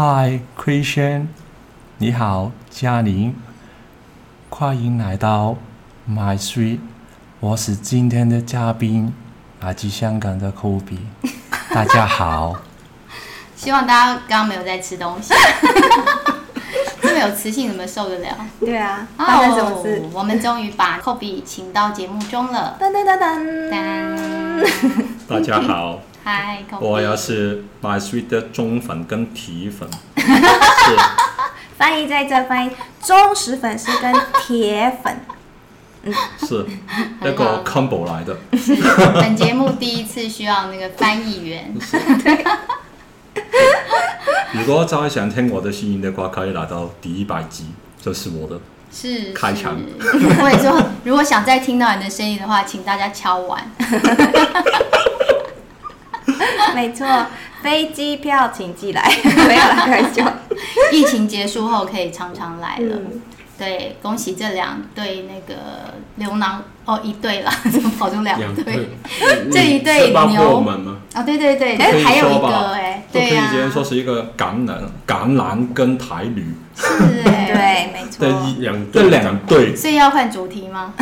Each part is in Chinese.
Hi Christian，你好，嘉玲，欢迎来到 My Street，我是今天的嘉宾，来自香港的 Kobe，大家好。希望大家刚刚没有在吃东西，这么有磁性怎么受得了？对啊，发生什么事？我们终于把 Kobe 请到节目中了。噔噔噔噔噔。大家好。嗨，我要是 My Street 的忠粉跟铁粉。是。翻译在这，翻译忠实粉丝跟铁粉。嗯，是 那个 combo 来的。是本节目第一次需要那个翻译员。对。如果再想听我的声音的话，可以来到第一百集，这是我的是开场。或者说，如果想再听到你的声音的话，请大家敲碗。没错，飞机票请寄来，没有啦，开玩笑。疫情结束后可以常常来了。嗯。对，恭喜这两对那个牛郎哦，一对了，怎 么跑出两对？这一对牛。哦，对对对，哎，还有一个哎，对呀，可以直接说是一个橄榄、橄榄跟台女，是哎，对，没错，对两这两对，所以要换主题吗？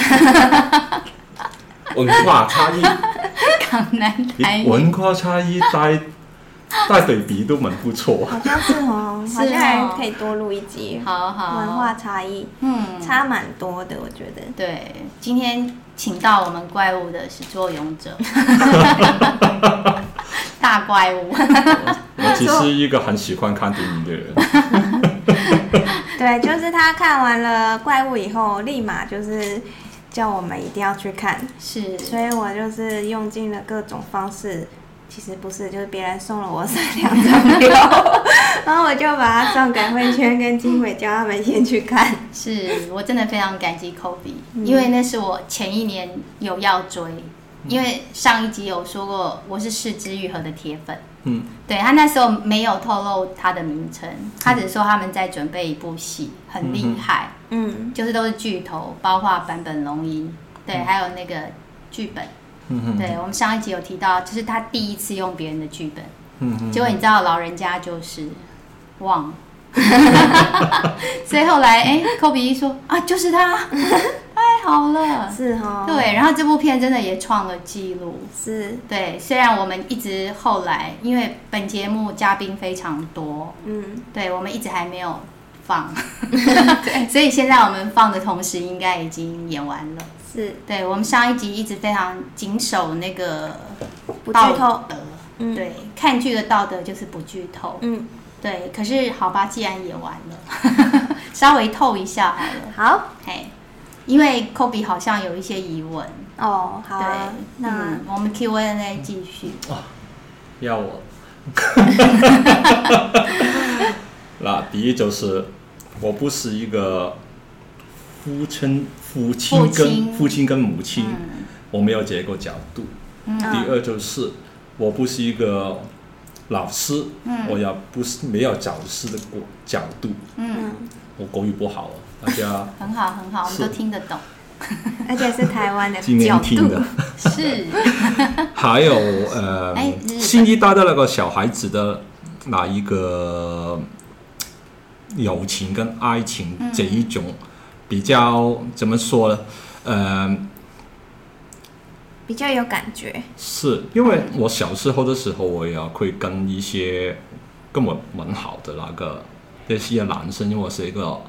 文化差异，橄榄台女，文化差异带。带对比都蛮不错，好像 是哦，好像还可以多录一集。好好，文化差异，嗯，差蛮多的，我觉得。对，今天请到我们怪物的始作俑者，大怪物。我只是一个很喜欢看电影的人。对，就是他看完了怪物以后，立马就是叫我们一定要去看。是，所以我就是用尽了各种方式。其实不是，就是别人送了我两张票，然后我就把它送给慧轩跟金伟，叫他们先去看。是我真的非常感激 Kobe，嗯，因为那是我前一年有要追，因为上一集有说过我是是枝裕和的铁粉。嗯，对，他那时候没有透露他的名称，他只是说他们在准备一部戏，很厉害。嗯，就是都是巨头，包括版本龙一，对，还有那个剧本。嗯对，我们上一集有提到，就是他第一次用别人的剧本，嗯哼，结果你知道老人家就是忘。了，所以后来哎，科比一说啊，就是他，太好了，是哈、哦，对，然后这部片真的也创了纪录，是，对，虽然我们一直后来因为本节目嘉宾非常多，嗯，对，我们一直还没有放，所以现在我们放的同时，应该已经演完了。是。对，我们上一集一直非常谨守那个道德，嗯，对，看剧的道德就是不剧透，嗯，对。可是好吧，既然演完了，稍微透一下好了。好，嘿，因为 Kobe 好像有一些疑问哦，好，对，那、嗯、我们 Q&A 继续。哦，要我？那第一就是，我不是一个父亲。父亲跟父亲跟母亲，我没有这个角度。嗯、第二就是，我不是一个老师，嗯、我也不是没有教师的角度。嗯，我国语不好，大家很好很好，我们都听得懂，而且是台湾的今天听的是。还有呃，新一代的那个小孩子的那一个友情跟爱情这一种。比较怎么说呢？呃，比较有感觉。是因为我小时候的时候，我也会跟一些跟我蛮好的那个那些男生，因为我是一个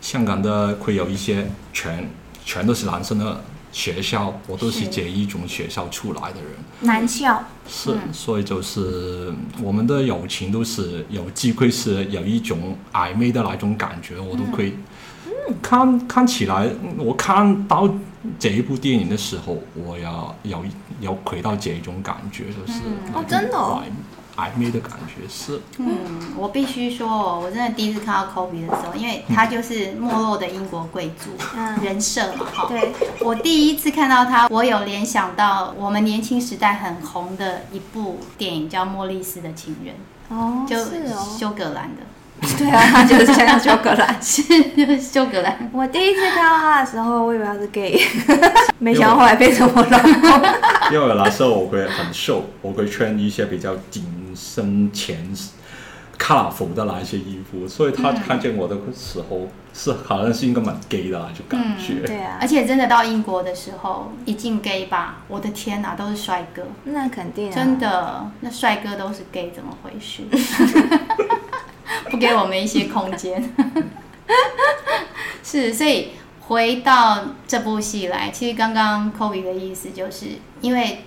香港的，会有一些全全都是男生的学校，我都是这一种学校出来的人。男校。是，所以就是我们的友情都是有机会是有一种暧昧的那种感觉，我都可以。看看起来，我看到这一部电影的时候，我要有有回到这一种感觉，就是哦，真的暧昧的感觉是。嗯，我必须说，我真的第一次看到 Kobe 的时候，因为他就是没落的英国贵族、嗯、人设嘛，哈。对。我第一次看到他，我有联想到我们年轻时代很红的一部电影，叫《莫里斯的情人》。哦，就是休格兰的。对啊，他就是像休格兰，是就是休格兰。我第一次看到他的时候，我以为他是 gay，没想到后来变成我老公。因为那时候我会很瘦，我会穿一些比较紧身前 colorful 的那一些衣服，所以他看见我的时候，嗯、是好像是一个蛮 gay 的就感觉、嗯。对啊，而且真的到英国的时候，一进 gay 吧，我的天哪，都是帅哥。那肯定、啊。真的，那帅哥都是 gay，怎么回事？不给我们一些空间。是，所以回到这部戏来，其实刚刚 Kobe 的意思就是因为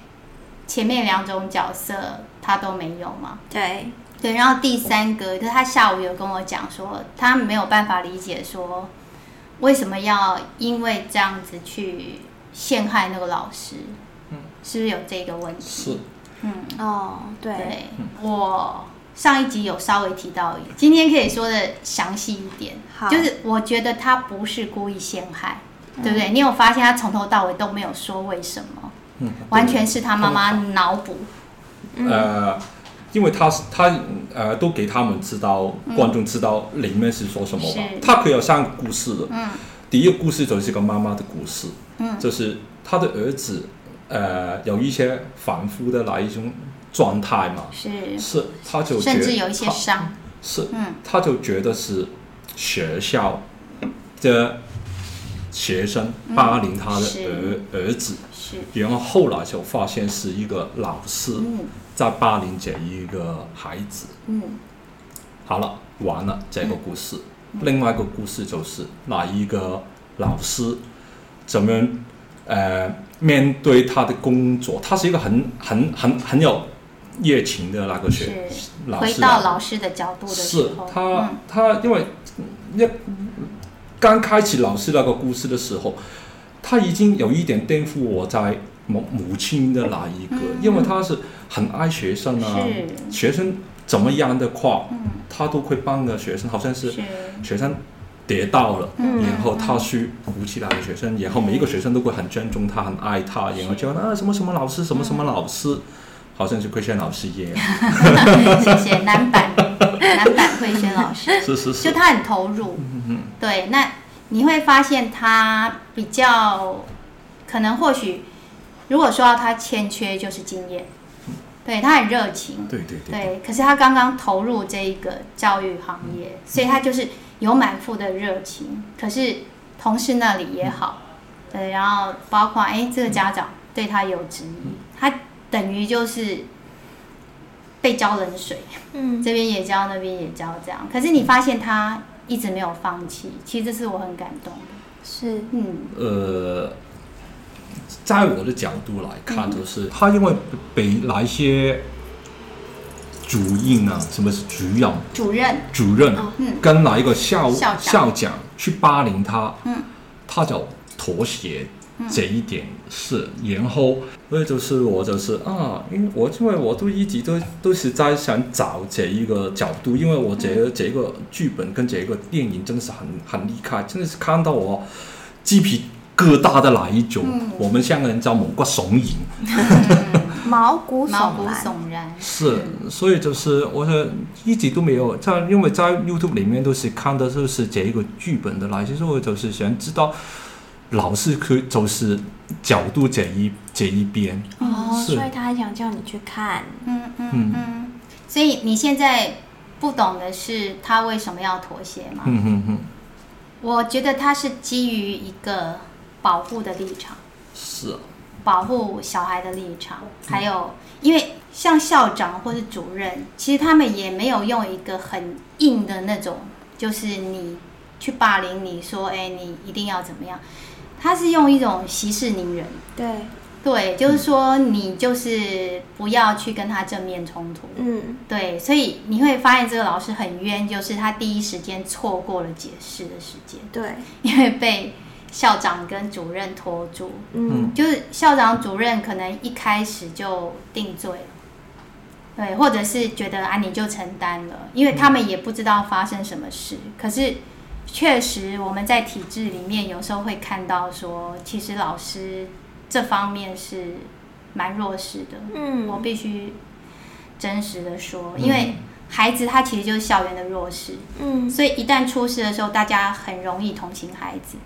前面两种角色他都没有嘛。对。对，然后第三个，就是他下午有跟我讲说，他没有办法理解说，为什么要因为这样子去陷害那个老师，嗯，是不是有这个问题？是，嗯，哦，对，对，我上一集有稍微提到，今天可以说的详细一点，好，就是我觉得他不是故意陷害，嗯，对不对？你有发现他从头到尾都没有说为什么？嗯，完全是他妈妈脑补，嗯。呃因为他是他呃，都给他们知道，嗯、观众知道里面是说什么吧。他可以有三个故事的。嗯。第一个故事就是个妈妈的故事。嗯。就是他的儿子，呃，有一些反复的那一种状态嘛。是。是，他就甚至有一些伤。是。嗯。他就觉得是学校的学生霸凌他的儿、嗯、儿子。是。然后后来就发现是一个老师。嗯。在霸凌这一个孩子，嗯，好了，完了这个故事。嗯、另外一个故事就是那一个老师怎么呃面对他的工作，他是一个很很很很有热情的那个学老师。回到老师的角度的时候，是他、嗯、他因为一刚开始老师那个故事的时候，他已经有一点颠覆我在。母母亲的那一个、嗯，因为他是很爱学生啊，学生怎么样的话，嗯、他都会帮个学生，好像是学生跌倒了，然后他去扶起来的学生，然后每一个学生都会很尊重他，很爱他，然后就啊什么什么老师，什么什么老师，好像是慧轩老师一样。谢谢男版男版慧轩老师，是是是，就他很投入，嗯、对，那你会发现他比较可能或许。如果说到他欠缺，就是经验，对，他很热情，对对对，对，可是他刚刚投入这一个教育行业，所以他就是有满腹的热情。可是同事那里也好，对，然后包括哎，这个家长对他有质疑，他等于就是被浇冷水，嗯，这边也浇，那边也浇，这样。可是你发现他一直没有放弃，其实这是我很感动的。是，嗯，呃。在我的角度来看，就是他因为被那些主任啊，什么是主任？主任，主任，跟哪一个校校长。去霸凌他，嗯。他就妥协这一点是，然后所以就是我就是啊，因为我因为我都一直都都是在想找这一个角度，因为我这个这个剧本跟这个电影真的是很很厉害，真的是看到我鸡皮。疙瘩的哪一种？嗯、我们香港人叫 毛骨悚然。毛骨毛骨悚然。是，所以就是我说一直都没有在，因为在 YouTube 里面都是看的就是这一个剧本的那些，所以我就是想知道老师可以就是角度这一这一边。哦，所以他还想叫你去看。嗯嗯嗯。所以你现在不懂的是他为什么要妥协吗？嗯嗯嗯。我觉得他是基于一个。保护的立场。是。啊，保护小孩的立场，还有，因为像校长或是主任，其实他们也没有用一个很硬的那种，就是你去霸凌你说，哎，你一定要怎么样？他是用一种息事宁人，对。对，就是说你就是不要去跟他正面冲突，嗯，对，所以你会发现这个老师很冤，就是他第一时间错过了解释的时间，对，因为被。校长跟主任拖住，嗯，就是校长主任可能一开始就定罪。了，对，或者是觉得啊你就承担了，因为他们也不知道发生什么事。可是确实我们在体制里面有时候会看到说，其实老师这方面是蛮弱势的，嗯，我必须真实的说，因为孩子他其实就是校园的弱势，嗯，所以一旦出事的时候，大家很容易同情孩子。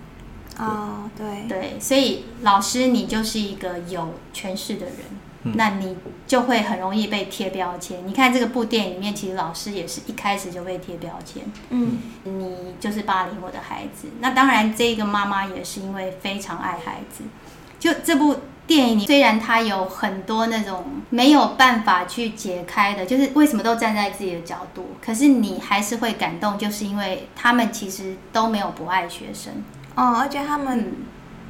哦，对对，所以老师你就是一个有权势的人，嗯、那你就会很容易被贴标签。你看这个部电影里面，其实老师也是一开始就被贴标签，嗯，你就是霸凌我的孩子。那当然，这个妈妈也是因为非常爱孩子。就这部电影里，虽然它有很多那种没有办法去解开的，就是为什么都站在自己的角度，可是你还是会感动，就是因为他们其实都没有不爱学生哦，而且他们、嗯。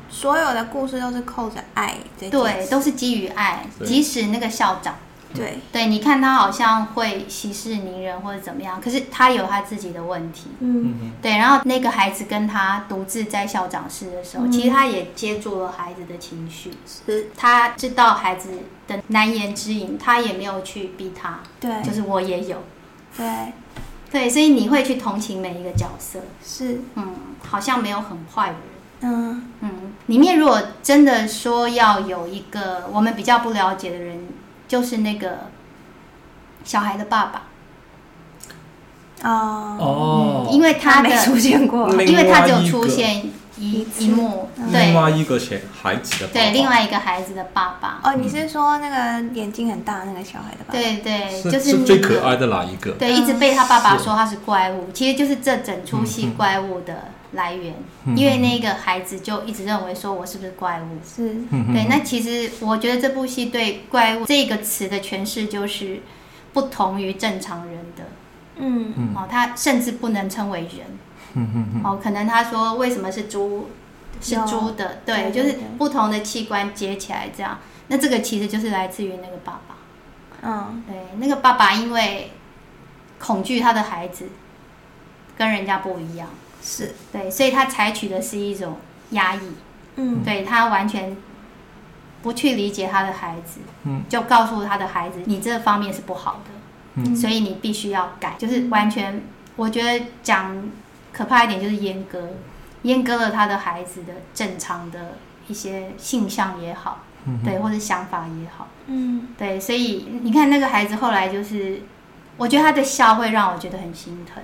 所有的故事都是扣着爱，对，都是基于爱。即使那个校长，对对，你看他好像会息事宁人或者怎么样，可是他有他自己的问题。嗯，对。然后那个孩子跟他独自在校长室的时候，嗯、其实他也接住了孩子的情绪，是他知道孩子的难言之隐，他也没有去逼他。对，就是我也有。对，对，所以你会去同情每一个角色。是，嗯，好像没有很坏的人。嗯嗯，里面如果真的说要有一个我们比较不了解的人，就是那个小孩的爸爸。哦哦，因为他的他没出现过，因为他只有出现一一幕。对，另外一个小孩子的爸爸，对，另外一个孩子的爸爸。哦，你是说那个眼睛很大那个小孩的爸爸？对对，就是、最可爱的哪一个？对，一直被他爸爸说他是怪物，其实就是这整出戏怪物的。来源，因为那个孩子就一直认为说，我是不是怪物？是，对。那其实我觉得这部戏对“怪物”这个词的诠释就是不同于正常人的。嗯，哦，他甚至不能称为人。嗯哦，可能他说为什么是猪？是猪的，对，就是不同的器官接起来这样。那这个其实就是来自于那个爸爸。嗯，对，那个爸爸因为恐惧他的孩子跟人家不一样。是对，所以他采取的是一种压抑，嗯，对，他完全不去理解他的孩子，嗯，就告诉他的孩子，你这方面是不好的，嗯，所以你必须要改，就是完全，我觉得讲可怕一点就是阉割，阉割了他的孩子的正常的一些性向也好，嗯，对，或者想法也好，嗯，对，所以你看那个孩子后来就是，我觉得他的笑会让我觉得很心疼。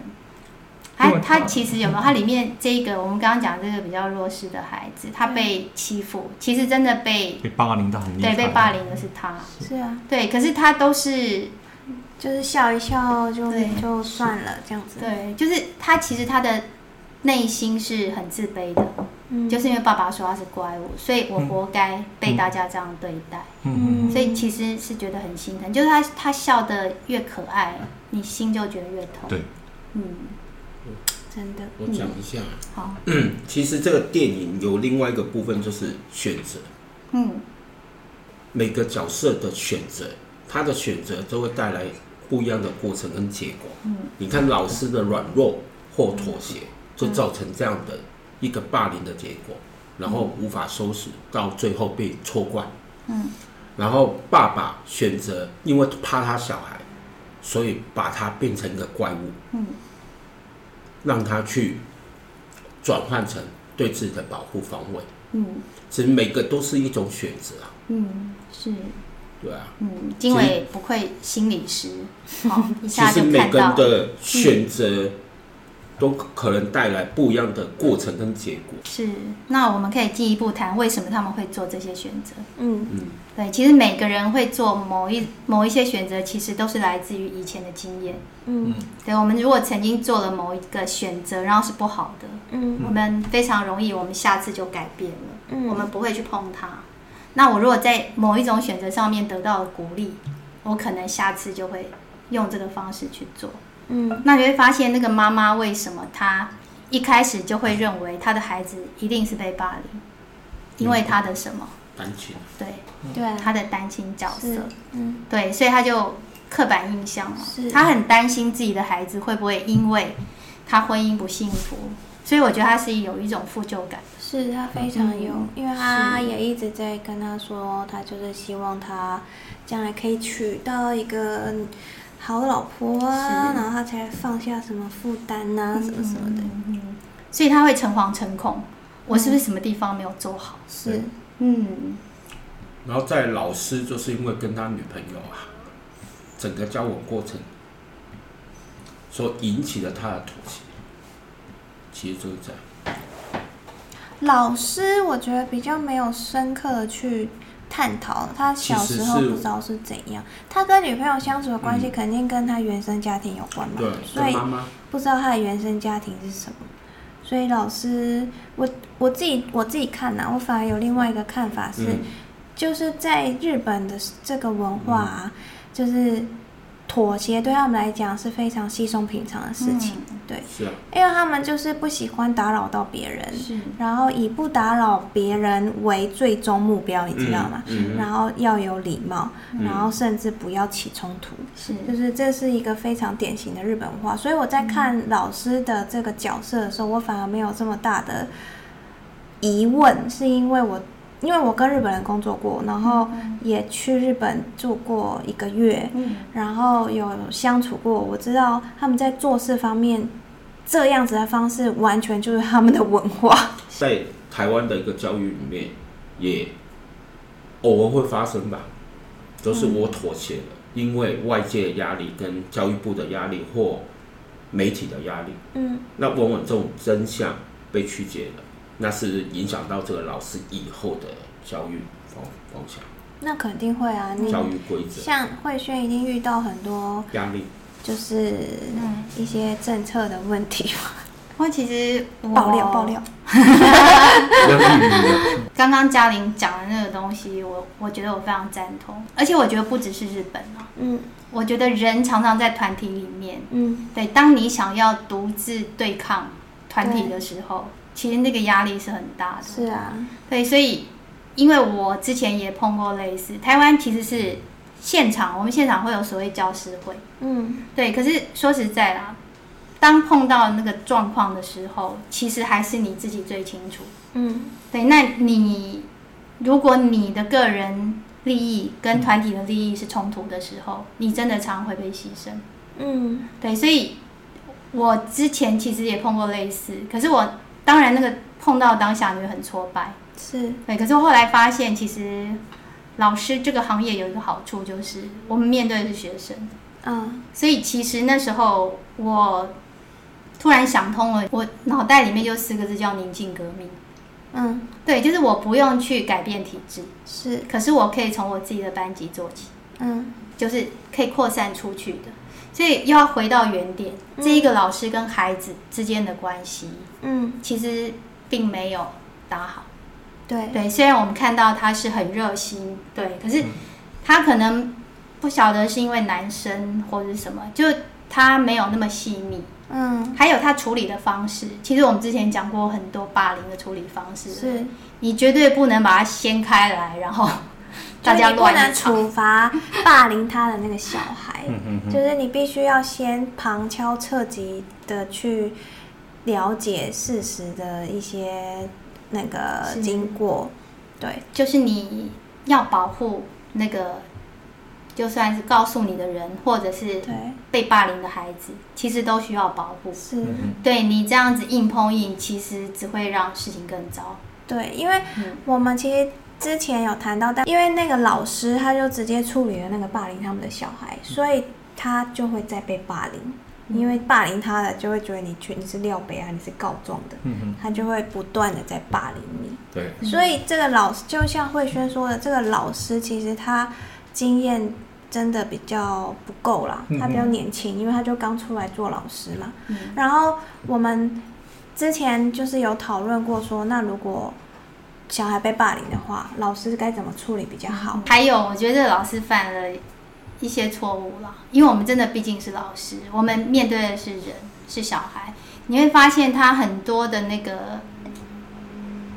他他其实有没有？他里面这个我们刚刚讲这个比较弱势的孩子，他被欺负，其实真的被被霸凌的很厉害。对，被霸凌的是他。是啊。对，可是他都是就是笑一笑就就算了这样子。对，就是他其实他的内心是很自卑的，嗯，就是因为爸爸说他是怪物，所以我活该被大家这样对待。嗯。所以其实是觉得很心疼，就是他他笑的越可爱，你心就觉得越痛。对。嗯。真的，我讲一下。好，嗯，其实这个电影有另外一个部分就是选择。嗯，每个角色的选择，他的选择都会带来不一样的过程跟结果。嗯，你看老师的软弱或妥协，就造成这样的一个霸凌的结果，然后无法收拾，到最后被错怪。嗯，然后爸爸选择，因为怕他小孩，所以把他变成一个怪物。嗯。让他去转换成对自己的保护防卫。嗯，其实每个都是一种选择啊。嗯，是。对啊。嗯，经纬不愧心理师，好，一下就看到。其实每个人的选择都可能带来不一样的过程跟结果。是，那我们可以进一步谈为什么他们会做这些选择。嗯嗯。对，其实每个人会做某一某一些选择，其实都是来自于以前的经验。嗯，对，我们如果曾经做了某一个选择，然后是不好的，嗯，我们非常容易，我们下次就改变了。嗯，我们不会去碰它。那我如果在某一种选择上面得到了鼓励，我可能下次就会用这个方式去做。嗯，那你会发现，那个妈妈为什么她一开始就会认为她的孩子一定是被霸凌？因为她的什么？单亲。对。对她的单亲角色，嗯，对，所以她就刻板印象嘛，她很担心自己的孩子会不会因为他婚姻不幸福，所以我觉得他是有一种负疚感。是他非常有，嗯，因为他也一直在跟他说，他就是希望他将来可以娶到一个好老婆啊，然后他才放下什么负担啊，什么什么的。嗯，所以他会诚惶诚恐，我是不是什么地方没有做好？是，嗯。然后在老师就是因为跟他女朋友啊，整个交往过程所引起了他的妥协，其实就样。老师，我觉得比较没有深刻的去探讨他小时候不知道是怎样，他跟女朋友相处的关系肯定跟他原生家庭有关嘛，对，所以不知道他的原生家庭是什么。所以老师，我我自己我自己看呐，我反而有另外一个看法是，嗯、就是在日本的这个文化啊，嗯、就是。妥协对他们来讲是非常稀松平常的事情，嗯、对，是啊，因为他们就是不喜欢打扰到别人，是，然后以不打扰别人为最终目标，你知道吗？嗯嗯、然后要有礼貌，嗯、然后甚至不要起冲突，是，就是这是一个非常典型的日本文化。所以我在看老师的这个角色的时候，我反而没有这么大的疑问，是因为我。因为我跟日本人工作过，然后也去日本住过一个月，嗯、然后有相处过，我知道他们在做事方面这样子的方式，完全就是他们的文化。在台湾的一个教育里面，也偶尔会发生吧，都、就是我妥协了，嗯、因为外界的压力、跟教育部的压力或媒体的压力，嗯，那往往这种真相被曲解了。那是影响到这个老师以后的教育方方向。那肯定会啊，你教育规则像慧萱一定遇到很多压力，就是一些政策的问题嘛。我其实爆料爆料，刚刚嘉玲讲的那个东西，我我觉得我非常赞同，而且我觉得不只是日本啊，嗯，我觉得人常常在团体里面，嗯，对，当你想要独自对抗团体的时候。其实那个压力是很大的，是啊，对，所以因为我之前也碰过类似，台湾其实是现场，我们现场会有所谓教师会，嗯，对，可是说实在啦，当碰到那个状况的时候，其实还是你自己最清楚，嗯，对，那你如果你的个人利益跟团体的利益是冲突的时候，你真的常常会被牺牲，嗯，对，所以我之前其实也碰过类似，可是我。当然，那个碰到当下你会很挫败，是对。可是我后来发现，其实老师这个行业有一个好处，就是我们面对的是学生，嗯。所以其实那时候我突然想通了，我脑袋里面就四个字叫宁静革命，嗯，对，就是我不用去改变体制，是。可是我可以从我自己的班级做起，嗯，就是可以扩散出去的。所以又要回到原点，嗯、这一个老师跟孩子之间的关系，嗯，其实并没有打好。对对，虽然我们看到他是很热心，对，可是他可能不晓得是因为男生或者什么，就他没有那么细腻。嗯，还有他处理的方式，其实我们之前讲过很多霸凌的处理方式，是你绝对不能把它掀开来，然后。大家不能处罚霸凌他的那个小孩，就是你必须要先旁敲侧击的去了解事实的一些那个经过。对，就是你要保护那个，就算是告诉你的人，或者是被霸凌的孩子，其实都需要保护。是，对你这样子硬碰硬，其实只会让事情更糟。对，因为我们其实。之前有谈到，但因为那个老师他就直接处理了那个霸凌他们的小孩，所以他就会再被霸凌。因为霸凌他的就会觉得你去你是廖北啊，你是告状的，他就会不断的在霸凌你。对，所以这个老师就像慧轩说的，这个老师其实他经验真的比较不够啦，他比较年轻，因为他就刚出来做老师嘛。然后我们之前就是有讨论过说，那如果小孩被霸凌的话，老师该怎么处理比较好？还有，我觉得这个老师犯了一些错误了，因为我们真的毕竟是老师，我们面对的是人，是小孩。你会发现他很多的那个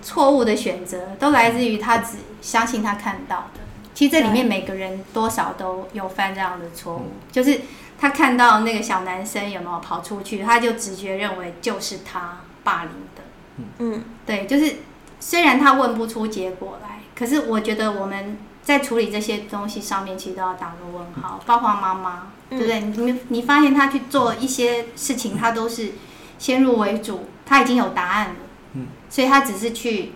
错误的选择，都来自于他只相信他看到的。其实这里面每个人多少都有犯这样的错误，就是他看到那个小男生有没有跑出去，他就直觉认为就是他霸凌的。嗯，对，就是。虽然他问不出结果来，可是我觉得我们在处理这些东西上面，其实都要打个问号。包括妈妈，对不对？你你发现他去做一些事情，他都是先入为主，他已经有答案了，嗯，所以他只是去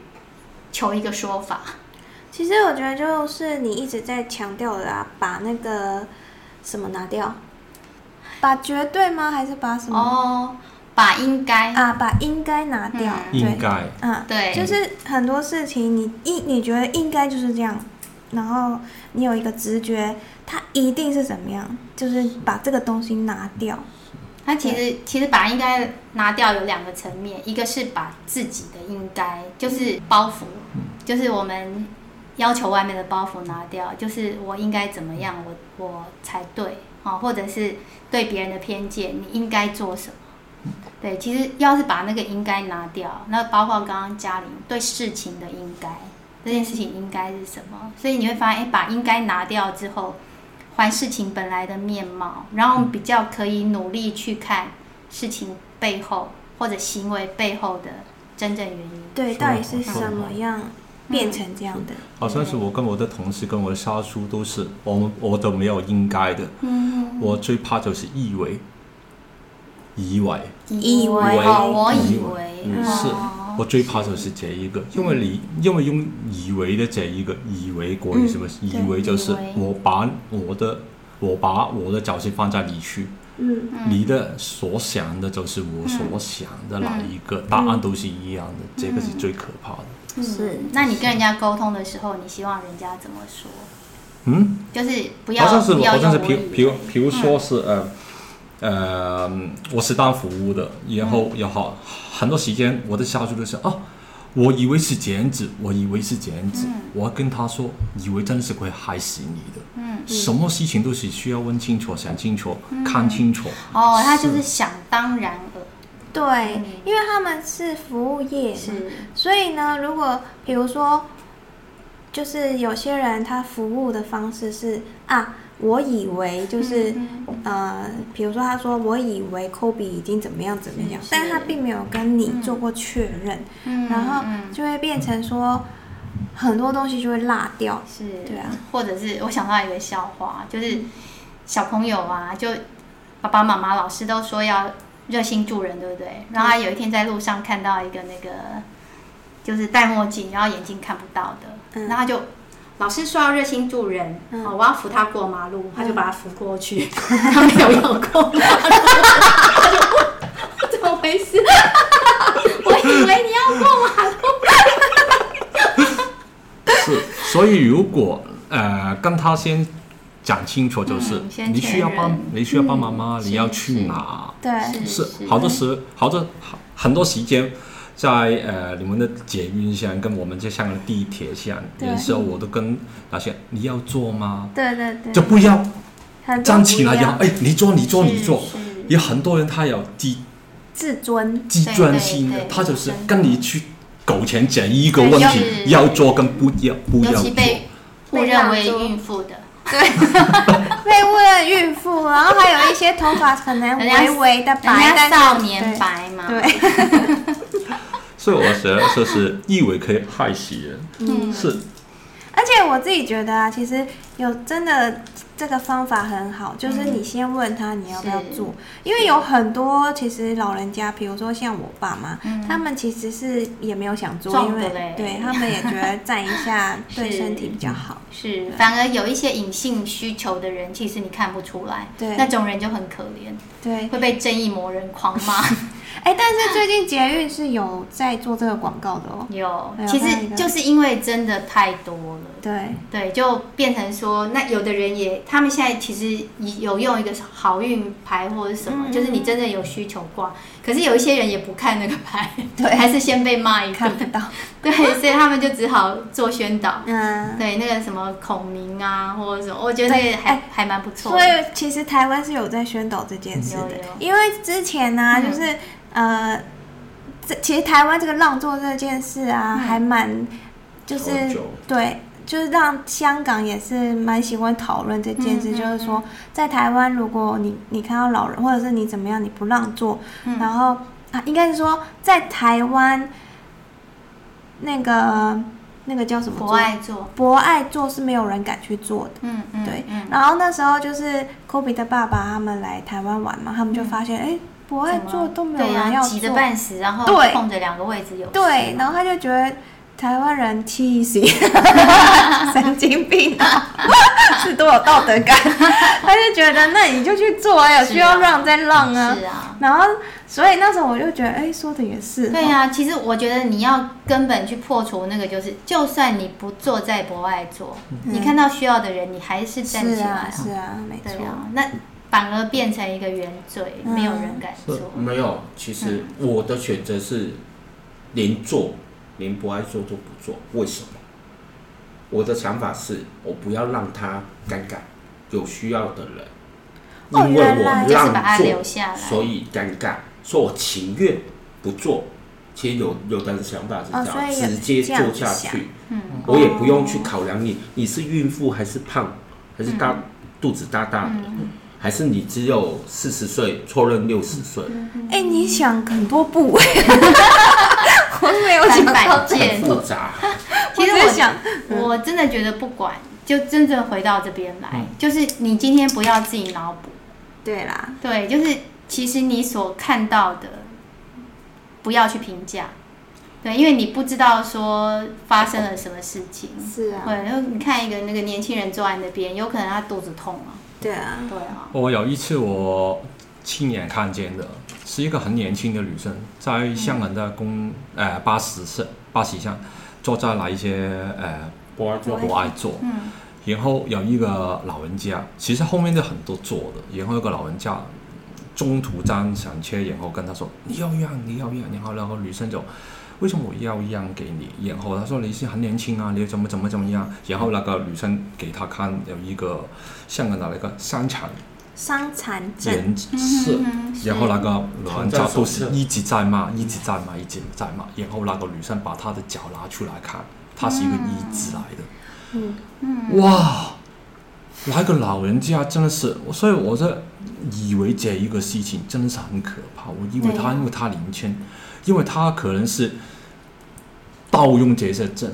求一个说法。其实我觉得就是你一直在强调的啊，把那个什么拿掉，把绝对吗？还是把什么？哦。把应该啊，把应该拿掉，应该，嗯，对，就是很多事情你应你觉得应该就是这样，然后你有一个直觉，它一定是怎么样，就是把这个东西拿掉。他其实其实把应该拿掉有两个层面，一个是把自己的应该，就是包袱，就是我们要求外面的包袱拿掉，就是我应该怎么样，我我才对啊，或者是对别人的偏见，你应该做什么？对，其实要是把那个应该拿掉，那包括刚刚嘉玲对事情的应该，这件事情应该是什么？所以你会发现，哎，把应该拿掉之后。还事情本来的面貌，然后比较可以努力去看事情背后或者行为背后的真正原因。对，到底是什么样变成这样的？好像是我跟我的同事跟我的下属都是，我们我都没有应该的。嗯，我最怕就是以为，以为，以为，我以为，是。我最怕就是这一个，因为你因为用以为的这一个以为过于什么？嗯、以为就是我把我的我把我的角色放在你去，嗯，你的所想的就是我所想的那一个，答案都是一样的，嗯、这个是最可怕的。嗯、是，那你跟人家沟通的时候，你希望人家怎么说？嗯，就是不要，好像是不要好像是，比如比如比如说是呃。呃，我是当服务的，然后也好，很多时间我的下属都是哦，我以为是这样子，我以为是这样子，嗯、我跟他说，以为真的是会害死你的，嗯，什么事情都是需要问清楚、想清楚、嗯、看清楚。哦，他就是想当然了，对，嗯、因为他们是服务业，是，所以呢，如果比如说，就是有些人他服务的方式是啊。我以为就是，呃，比如说他说，我以为 Kobe 已经怎么样怎么样，但是。他并没有跟你做过确认，然后就会变成说很多东西就会落掉，是，对啊，或者是我想到一个笑话，就是小朋友啊，就爸爸妈妈老师都说要热心助人，对不对？然后他有一天在路上看到一个那个就是戴墨镜，然后眼睛看不到的，然后他就。老师说要热心助人，嗯、我要扶他过马路，嗯、他就把他扶过去，嗯、他没有要过，怎么回事？我以为你要过马路。是，所以如果呃跟他先讲清楚，就是、嗯、你需要帮你需要帮忙吗，嗯、你要去哪？对，是好多时，好多很多时间。在呃，你们的捷运线跟我们这像地铁线，有的时候我都跟那些你要坐吗？对对对，就不要站起来要哎，你坐你坐你坐。有很多人他有自自尊自尊心的，他就是跟你去苟全这一个问题，要做跟不要不要做。被误认为孕妇的，对，被误认孕妇，然后还有一些头发可能微微的白，少年白嘛，对。所以我觉得就是一为可以害死人，嗯，是。而且我自己觉得啊，其实有真的这个方法很好，就是你先问他你要不要做，因为有很多其实老人家，比如说像我爸妈，他们其实是也没有想做，因为对他们也觉得站一下对身体比较好。是，反而有一些隐性需求的人，其实你看不出来，对，那种人就很可怜，对，会被正义魔人狂骂。哎，但是最近捷运是有在做这个广告的哦。有，其实就是因为真的太多了。对对，就变成说，那有的人也，他们现在其实有用一个好运牌或者什么，就是你真的有需求挂。可是有一些人也不看那个牌，对，还是先被骂一顿。看不到。对，所以他们就只好做宣导。嗯。对，那个什么孔明啊，或者什么，我觉得还还蛮不错。所以其实台湾是有在宣导这件事的，因为之前呢，就是。呃，这其实台湾这个让座这件事啊，嗯、还蛮就是对，就是让香港也是蛮喜欢讨论这件事。嗯、就是说，在台湾，如果你你看到老人，或者是你怎么样，你不让座，嗯、然后啊，应该是说在台湾那个那个叫什么？博爱座，博爱座是没有人敢去坐的。嗯嗯，对。嗯、然后那时候就是 Kobe 的爸爸他们来台湾玩嘛，他们就发现哎。嗯不爱坐都没有人要坐，挤得半死，然后空着两个位置有。对，然后他就觉得台湾人气死，神经病啊，是多有道德感？他就觉得那你就去做啊，有需要让再让啊。是啊。然后，所以那时候我就觉得，哎，说的也是。对啊，其实我觉得你要根本去破除那个，就是就算你不做，在博爱做，你看到需要的人，你还是站起来。是啊，没错。那反而变成一个原罪，没有人敢做。没有，其实我的选择是连做。连不爱做都不做，为什么？我的想法是我不要让他尴尬，有需要的人，因为我让做，所以尴尬，说我情愿不做。其实有有的想法是这样，直接做下去，我也不用去考量你，你是孕妇还是胖，还是大肚子大大的，还是你只有四十岁，错认六十岁。哎，你想很多部位。我没有想到这么复杂。其实我想，我真的觉得不管，就真正回到这边来，就是你今天不要自己脑补。对啦，对，就是其实你所看到的，不要去评价。对，因为你不知道说发生了什么事情。是啊。对，然后你看一个那个年轻人坐在那边，有可能他肚子痛啊。对啊，对啊。我有一次我亲眼看见的。是一个很年轻的女生，在香港的公呃巴士上，巴士上坐在那一些呃博爱座，博爱座，嗯，然后有一个老人家，其实后面的很多坐的，然后有个老人家中途站上车，然后跟他说你要让，你要让，然后然后女生就为什么我要让给你？然后他说你是很年轻啊，你怎么怎么怎么样？然后那个女生给他看有一个香港的那个商场。伤残证，是，然后那个老人家都是一直在骂，一直在骂，一直在骂。然后那个女生把她的脚拿出来看，她是一个移植来的。嗯嗯。哇，那个老人家真的是，所以我这以为这一个事情真的是很可怕。我以为他，因为他年轻，因为他可能是盗用这些证。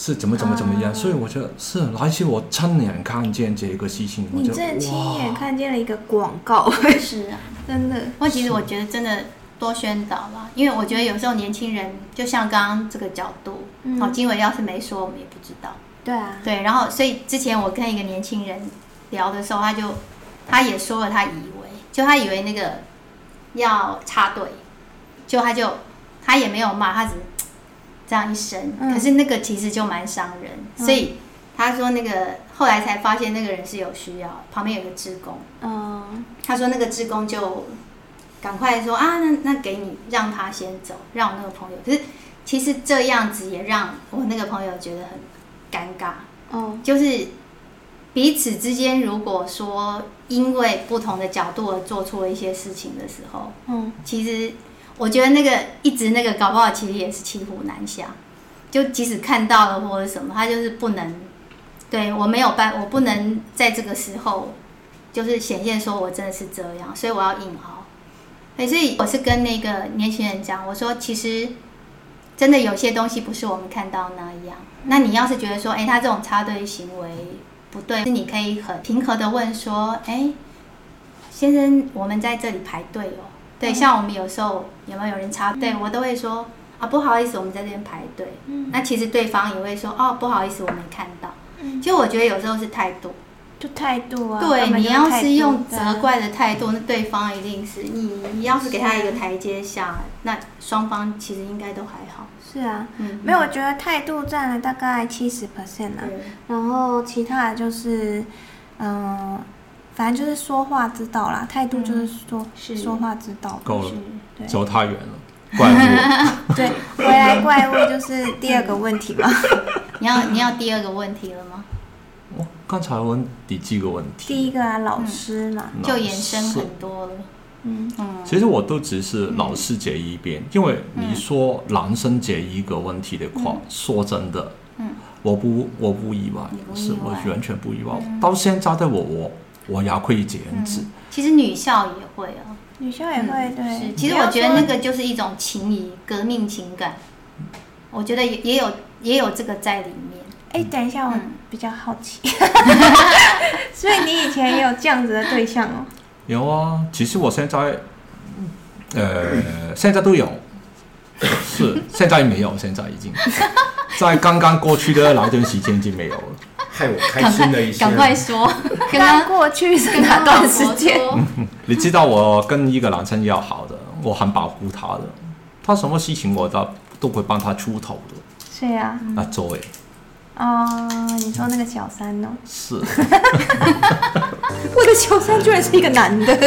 是怎么怎么怎么样，所以我觉得是，而且我亲眼看见这个事情，我就你这亲眼看见了一个广告，是啊，真的。我其实我觉得真的多宣导吧，因为我觉得有时候年轻人就像刚刚这个角度，哦，经纬要是没说，我们也不知道。对啊，对，然后所以之前我跟一个年轻人聊的时候，他就他也说了，他以为就他以为那个要插队，就他就他也没有骂，他只。这样一声，可是那个其实就蛮伤人，嗯、所以他说那个后来才发现那个人是有需要，旁边有个职工，嗯，他说那个职工就赶快说啊，那那给你让他先走，让我那个朋友，可是其实这样子也让我那个朋友觉得很尴尬，嗯，就是彼此之间如果说因为不同的角度而做出了一些事情的时候，嗯，其实。我觉得那个一直那个搞不好其实也是骑虎难下，就即使看到了或者什么，他就是不能，对，我没有办，我不能在这个时候就是显现说我真的是这样，所以我要硬熬。所以我是跟那个年轻人讲，我说其实真的有些东西不是我们看到那样。那你要是觉得说，哎，他这种插队行为不对，你可以很平和的问说，哎，先生，我们在这里排队哦。对，像我们有时候有没有人插队，我都会说啊，不好意思，我们在这边排队。嗯，那其实对方也会说哦，不好意思，我没看到。嗯，其实我觉得有时候是态度，就态度啊。对，你要是用责怪的态度，那对方一定是你。你要是给他一个台阶下，那双方其实应该都还好。是啊，嗯，没有，我觉得态度占了大概七十 percent 啊，然后其他的就是，嗯。反正就是说话之道啦，态度就是说、嗯、是说话之道。够了，走太远了，怪物。对，回来怪物就是第二个问题嘛。你要你要第二个问题了吗？我刚才问第几个问题？第一个啊，老师嘛，嗯、就延伸很多了。嗯嗯，其实我都只是老师这一边，嗯、因为你说男生这一个问题的话，嗯、说真的，嗯，我不我不意外，意外是我完全不意外。嗯、到现在的我我。我也可以这样子。其实女校也会啊，女校也会对。其实我觉得那个就是一种情谊、革命情感。我觉得也也有也有这个在里面。哎，等一下，我比较好奇。所以你以前也有这样子的对象哦？有啊，其实我现在，呃，现在都有。是，现在没有，现在已经。在刚刚过去的那段时间就没有了，害我开心了一下。赶快说，跟他过去是哪段时间？你知道我跟一个男生要好的，我很保护他的，他什么事情我都都会帮他出头的。是呀？啊，周伟。哦，你说那个小三呢？是。我的小三居然是一个男的。